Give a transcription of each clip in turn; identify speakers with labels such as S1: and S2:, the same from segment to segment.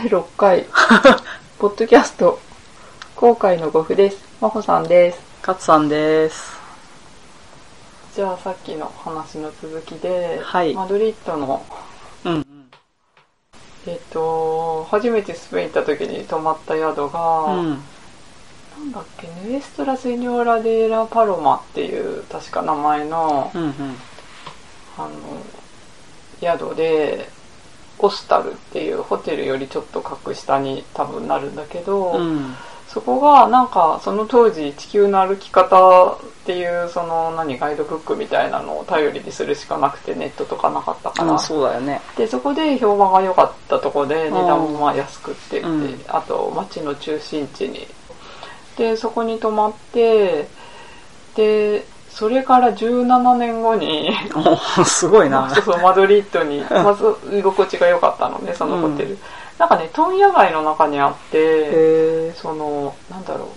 S1: 第6回、ポッドキャスト、後悔のご夫です。まほさんです。
S2: 勝さんです。
S1: じゃあさっきの話の続きで、
S2: はい
S1: マドリッドの、
S2: うんうん。
S1: えっ、と、初めてスペイン行った時に泊まった宿が、
S2: うん。
S1: なんだっけ、ヌエストラ・セニョーラ・デーラ・パロマっていう、確か名前の、
S2: うんうん。
S1: あの、宿で、オスタルっていうホテルよりちょっと格下に多分なるんだけど、
S2: うん。
S1: そこがなんかその当時地球の歩き方っていうその何ガイドブックみたいなのを頼りにするしかなくてネットとかなかったから、
S2: うん、そうだよね。
S1: でそこで評判が良かったとこで値段もまあ安くって、
S2: うん
S1: であと街の中心地にでそこに泊まってでそれから17年後に
S2: おすごいな。
S1: そうそうマドリッドにまず居心地が良かったのねそのホテル、なんかね問屋街の中にあって
S2: へ
S1: そのなんだろう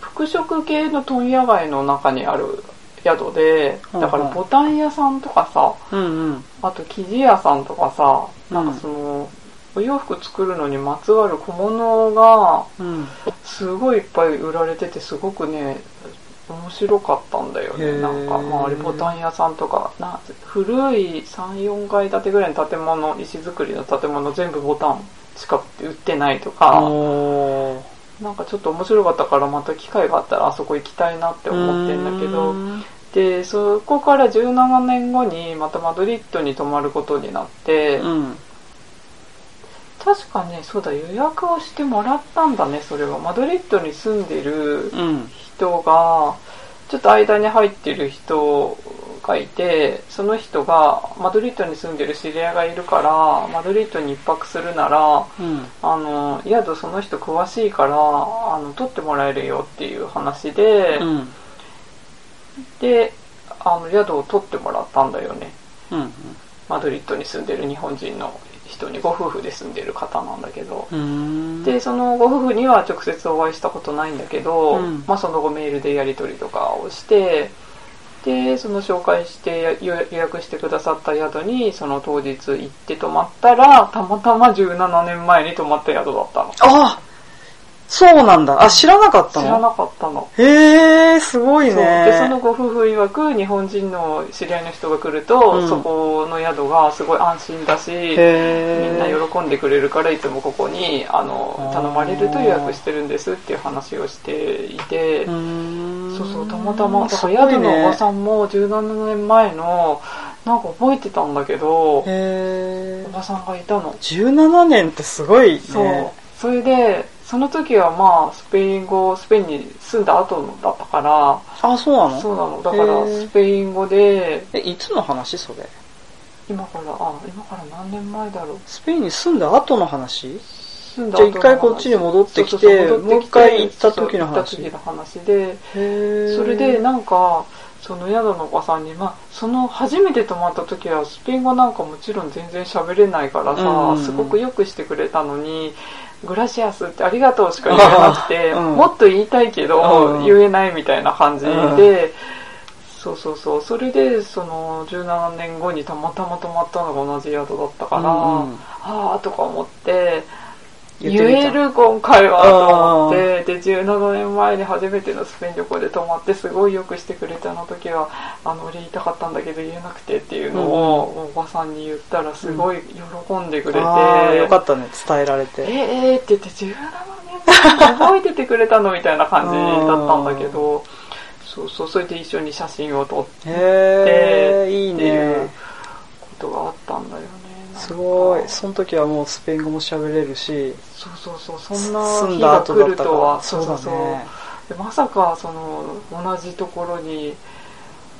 S1: 服飾系の問屋街の中にある宿でだから
S2: うんうん
S1: ボタン屋さんとかさ
S2: うんうん。
S1: あと生地屋さんとかさ
S2: うん
S1: なんかその、お洋服作るのにまつわる小物が
S2: うん。
S1: すごいいっぱい売られててすごくね面白かったんだよね。なんか周りボタン屋さんとかな古い34階建てぐらいの建物石造りの建物全部ボタンしか売ってないとかなんかちょっと面白かったからまた機会があったらあそこ行きたいなって思ってんだけど
S2: うん。
S1: でそこから17年後にまたマドリッドに泊まることになって、
S2: うん。
S1: 確かねそうだ予約をしてもらったんだねそれはマドリッドに住んでる
S2: うん。
S1: 人がちょっと間に入ってる人がいてその人がマドリッドに住んでる知り合いがいるからマドリッドに一泊するなら
S2: うん。
S1: あの宿その人詳しいからあの取ってもらえるよっていう話で、
S2: うん。
S1: であの宿を取ってもらったんだよね
S2: うん。
S1: マドリッドに住んでる日本人の人に。ご夫婦で住んでる方なんだけど、
S2: うん。
S1: でそのご夫婦には直接お会いしたことないんだけど、
S2: うん。
S1: まあ、その後メールでやり取りとかをしてでその紹介して予予約してくださった宿にその当日行って泊まったらたまたま17年前に泊まった宿だったの。
S2: あそうなんだ。あ、知らなかったの？
S1: 知らなかったの。
S2: へえ、すごいね。
S1: でそのご夫婦曰く日本人の知り合いの人が来ると、
S2: うん。
S1: そこの宿がすごい安心だしみ
S2: へ
S1: んな
S2: え。
S1: 喜んでくれるからいつもここにあの頼まれると予約してるんですっていう話をしていて、
S2: うん。
S1: そうそうたまたま。だから宿のおばさんも17年前のなんか覚えてたんだけど。おばさんがいたの、
S2: 17年ってすごいね。
S1: そう。それでその時はまあスペイン語スペインに住んだ後だったから
S2: あ、そうなの？
S1: そうなの。だからスペイン語で
S2: え、いつの話それ？
S1: 今からあ今から何年前だろう。
S2: スペインに住んだ後の話？
S1: 住んだ
S2: じゃあ一回こっちに戻ってきてもう一回行った時の話？
S1: 行った時の話で
S2: へ
S1: それでなんかその宿のおばさんに、まあ、その初めて泊まった時はスペイン語なんかもちろん全然喋れないからさ、
S2: うん
S1: すごくよくしてくれたのに「グラシアス」って「ありがとう」しか言えなくて、
S2: うん。
S1: もっと言いたいけど、
S2: うん。
S1: 言えないみたいな感じで、
S2: うん。
S1: そうそうそう。それでその17年後にたまたま泊まったのが同じ宿だったから、ああとか思って。
S2: 言
S1: える今回はと思ってで17年前に初めてのスペイン旅行で泊まってすごいよくしてくれてあの時はあの俺言いたかったんだけど言えなくてっていうのをおばさんに言ったらすごい喜んでくれて、
S2: ああよかったね伝えられて。
S1: ええー、って言って17年前に覚えててくれたのみたいな感じだったんだけどそうそうそれで一緒に写真を撮ってっていう
S2: ね
S1: ことがあったんだよ
S2: すごい。その時はもうスペイン語も喋れるし。
S1: そうそうそう。そんな日が来るとは。
S2: らそうだね。
S1: でまさかその同じところに、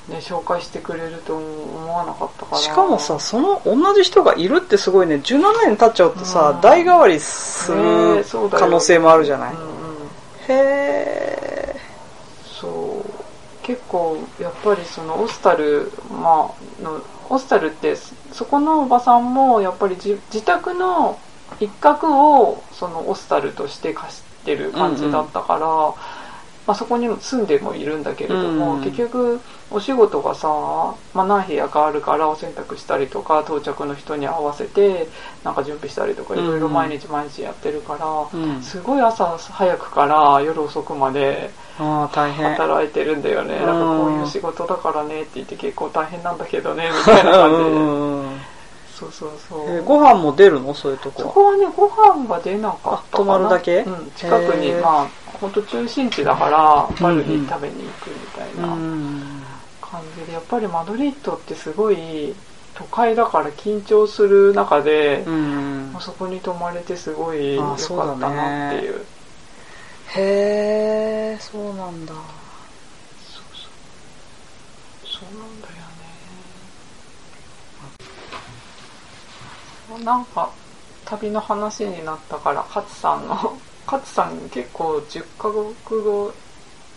S1: ね、紹介してくれると思わなかったから。
S2: しかもさその同じ人がいるってすごいね。17年経っちゃうとさ
S1: うん。
S2: 代替わりす
S1: ね
S2: る可能性もあるじゃない？へえ
S1: そう。結構やっぱりそのオスタル、まあ、のオスタルってそこのおばさんもやっぱり自自宅の一角をそのオスタルとして貸してる感じだったから、まあ、そこに住んでもいるんだけれども、
S2: うん。
S1: 結局お仕事がさ、まあ、何部屋かあるからお洗濯したりとか到着の人に合わせてなんか準備したりとかいろいろ毎日毎日やってるから、
S2: うん。
S1: すごい朝早くから夜遅くまで
S2: ああ大変。
S1: 働いてるんだよね、
S2: うん。
S1: なんかこういう仕事だからねって言って結構大変なんだけどねみたいな感じで。
S2: うん。
S1: そうそうそう、
S2: えご飯も出るの？そういうとこは。
S1: そこはねご飯は出なかったかな。
S2: あ泊まるだけ？
S1: うん、近くにまあ本当中心地だからバルに食べに行くみたいな
S2: うん
S1: 感じでやっぱりマドリッドってすごい都会だから緊張する中で、
S2: うん
S1: あそこに泊まれてすごい良かったなっていう。
S2: へえそうなんだ。
S1: そうそう。そうなんだよね。なんか旅の話になったから勝さんの勝さん結構10カ国語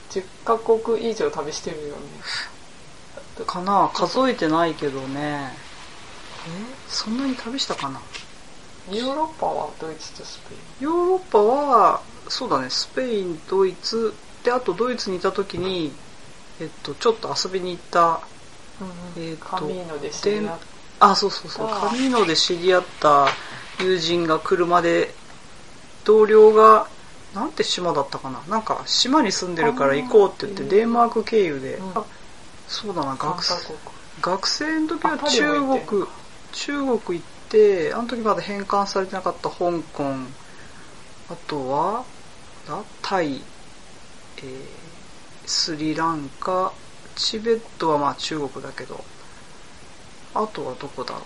S1: 10カ国以上旅してるよね。
S2: かな？数えてないけどね。えそんなに旅したかな？
S1: ヨーロッパはドイツとスペイン？
S2: ヨーロッパはそうだね。スペインドイツ。であとドイツにいた時にえっとちょっと遊びに行ったえーと
S1: カミーノで知り合っ
S2: あそうそうそう。カミーノで知り合った友人が車で同僚がなんて島だったかな？なんか島に住んでるから行こうって言ってデンマーク経由で、
S1: うん。
S2: あそうだな
S1: 3カ
S2: 学学生の時は中国中国行ってあの時まだ返還されてなかった香港。あとはだタイ、えースリランカ。チベットはまあ中国だけど。あとはどこだろう？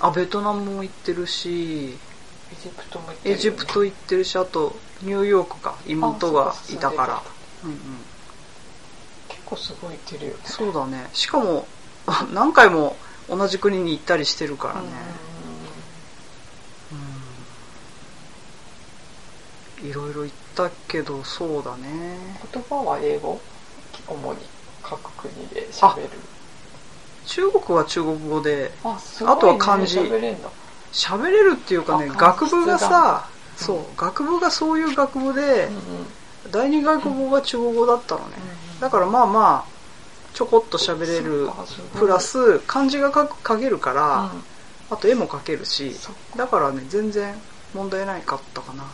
S2: あベトナムも行ってるし。
S1: エジプトも行ってる。
S2: エジプト行ってるしあとニューヨークか。妹がいたから。
S1: う
S2: うんうん
S1: 結構すごい行ってるよね。
S2: そうだね。しかも 何回も同じ国に行ったりしてるからね、うん。いろいろ行ったけどそうだね。
S1: 言葉は英語？主に各国で喋る。
S2: 中国は中国語で
S1: あ
S2: とは漢字
S1: 喋れ
S2: るっていうかね
S1: あ
S2: 学部がさ
S1: 筆談
S2: そう学部がそういう学部で
S1: うんうん
S2: 第二外国語が中国語だったのね。
S1: うん
S2: だからまあまあちょこっと喋れるプラス漢字が書く書けるから
S1: うん。
S2: あと絵も描けるしだからね全然問題ないかったかな。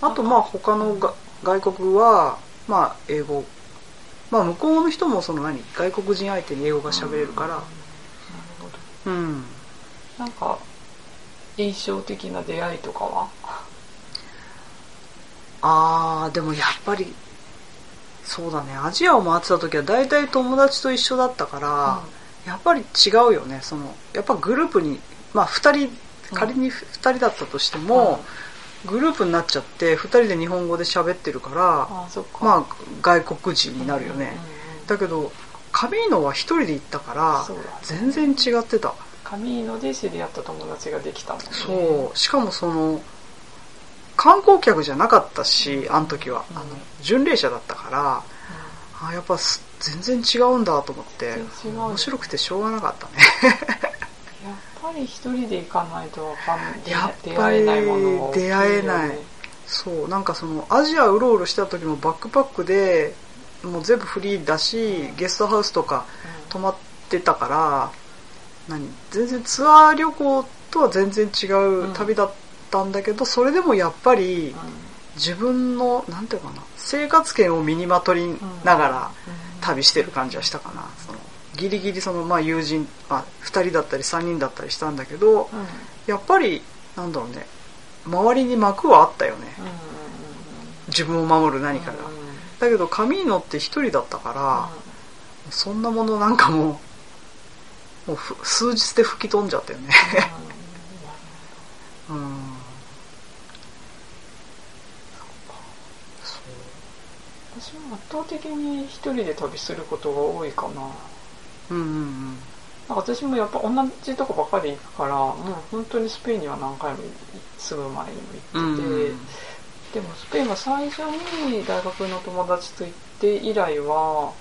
S2: あとまあ他のが外国はまあ英語。まあ向こうの人もその何？外国人相手に英語が喋れるから。
S1: なるほど。
S2: うん。
S1: なんか印象的な出会いとかは？
S2: あーでもやっぱりそうだね。アジアを回ってた時は大体友達と一緒だったから、やっぱり違うよね。そのやっぱグループにまあ2人仮に2人だったとしても、グループになっちゃって2人で日本語で喋ってるからまあ外国人になるよね、
S1: うんうんうん
S2: だけどカミーノは1人で行ったから全然違ってた
S1: カミーノで知り合った友達ができたもんね。
S2: そう。しかもその観光客じゃなかったしあの時は、
S1: うん。
S2: あの巡礼者だったからあやっぱす全然違うんだと思って。面白くてしょうがなかったね。
S1: やっぱり一人で行かないとわかんない。
S2: やっ
S1: 出
S2: ぱり
S1: 会えないもの
S2: 出会えない。そう。なんかそのアジアうろうろした時もバックパックでもう全部フリーだしゲストハウスとか泊まってたから何？全然ツアー旅行とは全然違う旅だったんだけど、それでもやっぱり自分のなんていうかな生活圏を身にまとりながら旅してる感じはしたかな。そのギリギリそのまあ友人、まあ、2人だったり3人だったりしたんだけどやっぱりなんだろうね周りに膜はあったよね。自分を守る何かが。だけどカミーノって1人だったからそんなものなんかもうもうふ数日で吹き飛んじゃったよね。
S1: 私も圧倒的に一人で旅することが多いかな。
S2: うんうんうん。
S1: 私もやっぱ同じとこばっかり行くからもう本当にスペインには何回も住む前にも行ってて、
S2: うん。
S1: でもスペインは最初に大学の友達と行って以来は、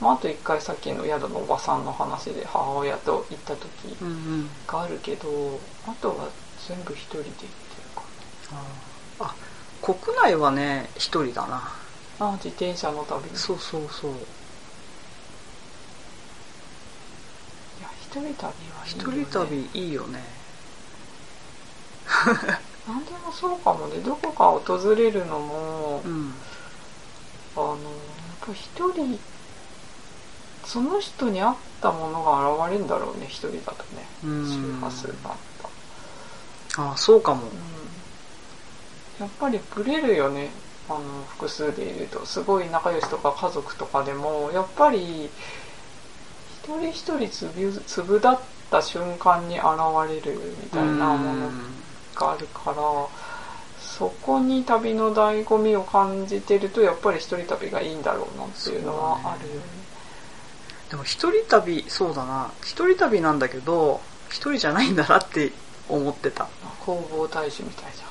S1: まあ、あと一回さっきの宿のおばさんの話で母親と行った時
S2: うんうん。
S1: があるけどあとは全部一人で行ってるか
S2: ああ国内はね一人だな。
S1: なあ自転車の旅い
S2: そうそうそう。
S1: や一人旅はいいね、
S2: 人旅いいよね。
S1: 何でもそうかもね。どこか訪れるのも、
S2: うん。
S1: あのやっぱ一人その人に合ったものが現れるんだろうね一人だとね。
S2: うん。
S1: 周波数があった、
S2: あそうかも。
S1: うん、やっぱりブレるよねあの複数でいると。すごい仲良しとか家族とかでもやっぱり一人一人粒粒だった瞬間に現れるみたいなものがあるからそこに旅の醍醐味を感じてるとやっぱり一人旅がいいんだろうなっていうのはある。よね。
S2: でも一人旅そうだな。一人旅なんだけど一人じゃないんだなって思ってた。
S1: 弘法大師みたいじ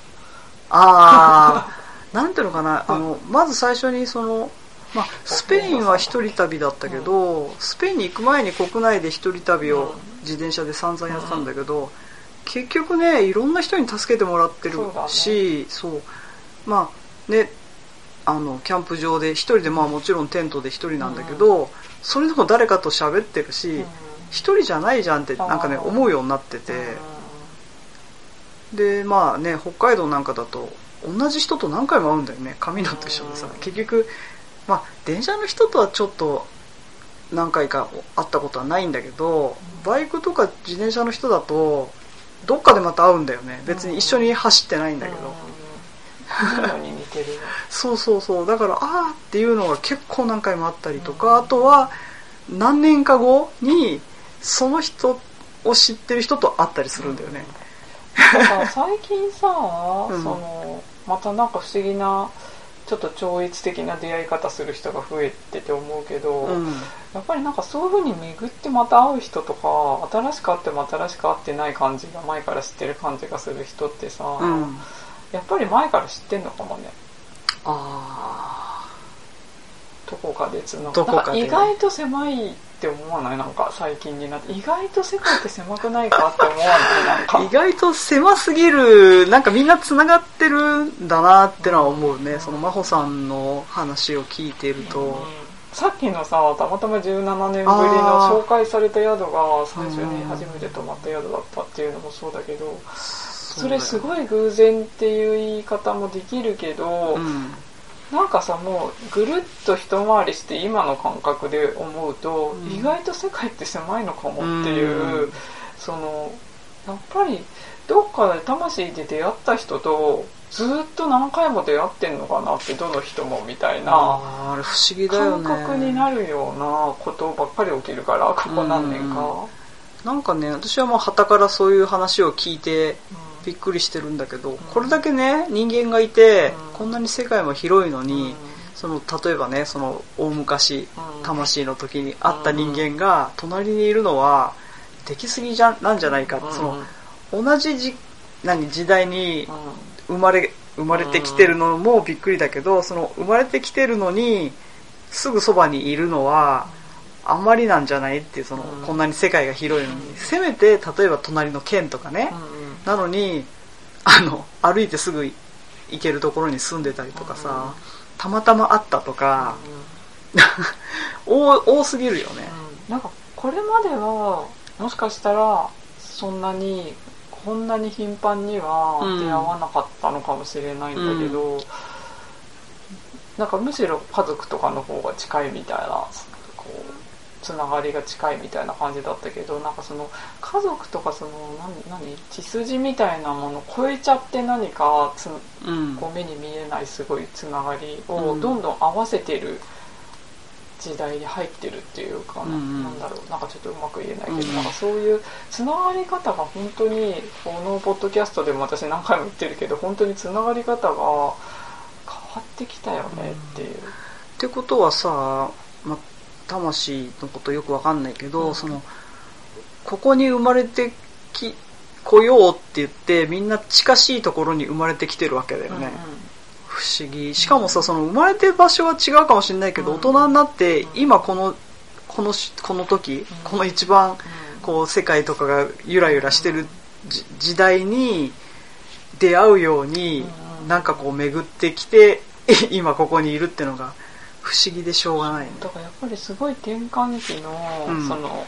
S2: ああなんていうのかな。あのまず最初にその、まあ、スペインは一人旅だったけど、スペインに行く前に国内で一人旅を自転車で散々やってたんだけど、結局ねいろんな人に助けてもらってるしそう,、まあねあのキャンプ場で一人でまあもちろんテントで一人なんだけど、それでも誰かと喋ってるし、
S1: ゃん。うん。
S2: 一人じゃないじゃんってなんかね思うようになってて、でまあね北海道なんかだと同じ人と何回も会うんだよね。髪のと一緒でさ。
S1: うん。
S2: 結局まあ電車の人とはちょっと何回か会ったことはないんだけどバイクとか自転車の人だとどっかでまた会うんだよね。別に一緒に走ってないんだけど、
S1: てる。よ。
S2: そうそうそう。だからああっていうのが結構何回もあったりとか、あとは何年か後にその人を知ってる人と会ったりするんだよね、
S1: だから最近さ、
S2: うん。
S1: そのまたなんか不思議なちょっと超越的な出会い方する人が増えてて思うけど、
S2: うん。
S1: やっぱりなんかそういう風に巡ってまた会う人とか新しく会っても新しく会ってない感じが前から知ってる感じがする人ってさ、
S2: うん。
S1: やっぱり前から知ってんのかもね
S2: あ
S1: どこかでつな
S2: どこか
S1: 意外と狭いって思わない？なんか最近になって。意外と世界って狭くないかって思わない？なんか。
S2: あ意外と狭すぎる。なんかみんなつながってるんだなってのは思うね。その真帆さんの話を聞いていると、
S1: うんさっきのさたまたま17年ぶりの紹介された宿が最初に初めて泊まった宿だったっていうのもそうだけどそれす
S2: い
S1: ごい偶然っていう言い方もできるけど、
S2: うん。
S1: なんかさもうぐるっと一回りして今の感覚で思うと、
S2: うん。
S1: 意外と世界って狭いのかもっていう、
S2: うん。
S1: そのやっぱりどっかで魂で出会った人とずっと何回も出会ってんのかなってどの人もみたいな感覚になるようなことばっかり起きるからここ何年か。
S2: なんかね私はもう旗からそういう話を聞いて
S1: うん
S2: びっくりしてるんだけど、これだけね人間がいて、
S1: うん
S2: こんなに世界も広いの
S1: うん
S2: に、その例えばねその大昔
S1: うん。
S2: 魂の時に会った人間が隣にいるのはできすぎじゃなんじゃないか、
S1: うん。
S2: その同じじ何時代に
S1: うん。
S2: 生まれ生まれてきてるのもびっくりだけどその生まれてきてるのにすぐそばにいるのはあんまりなんじゃないっていうその、
S1: うん。
S2: こんなに世界が広いのに。せめて例えば隣の県とかね、
S1: うんうん
S2: なのにあの歩いてすぐ行けるところに住んでたりとかさ、たまたま会ったとか、多多すぎるよね、
S1: うん。なんかこれまではもしかしたらそんなにこんなに頻繁には
S2: うん。
S1: 出会わなかったのかもしれないんだけど、なんかむしろ家族とかの方が近いみたいなこうつながりが近いみたいな感じだったけどなんかその家族とかその何何？血筋みたいなものを超えちゃって何かつ
S2: うん。
S1: こう目に見えないすごいつながり
S2: うん。
S1: をどんどん合わせてる時代に入ってるっていうかな,、
S2: うんうん。
S1: なんだろう。なんかちょっとうまく言えないけど、
S2: うん。
S1: なんかそういうつながり方が本当にこのポッドキャストでも私何回も言ってるけど本当につながり方が変わってきたよねっていう。
S2: ってことはさ、ま、魂のことよくわかんないけど、
S1: うん
S2: そのここに生まれてき来ようって言ってみんな近しいところに生まれてきてるわけだよね、不思議。しかもさその生まれてる場所は違うかもしれないけど、
S1: うん。
S2: 大人になって今このこのしこの時、この一番こう世界とかがゆらゆらしてるじ時代に出会うように、
S1: うん。
S2: なんかこう巡ってきて 今ここにいるってのが不思議でしょうがない。ね
S1: だからやっぱりすごい転換期の、
S2: うん。
S1: その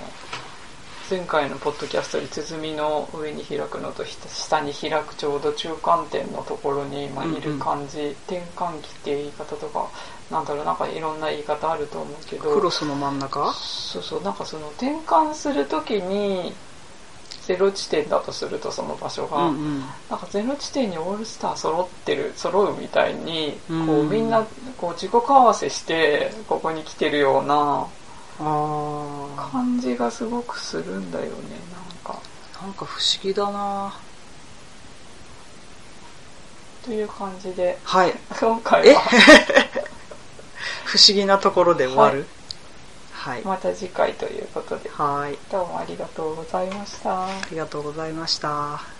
S1: 前回のポッドキャストで鼓の上に開くのと下に開くちょうど中間点のところに今いる感じ、転換期っていう言い方とかなんだろうなんかいろんな言い方あると思うけど。
S2: クロスの真ん中？
S1: そうそう。なんかその転換するときにゼロ地点だとするとその場所が、
S2: うんうん。
S1: なんかゼロ地点にオールスター揃ってる揃うみたいにこ
S2: う
S1: うんみんなこう自己顔合わせしてここに来てるような感じがすごくするんだよねなんか。
S2: なんか不思議だな。
S1: という感じで
S2: はい。
S1: 今回は。
S2: 不思議なところで終わる？はい。
S1: また次回ということで。
S2: はい。
S1: どうもありがとうございました。
S2: ありがとうございました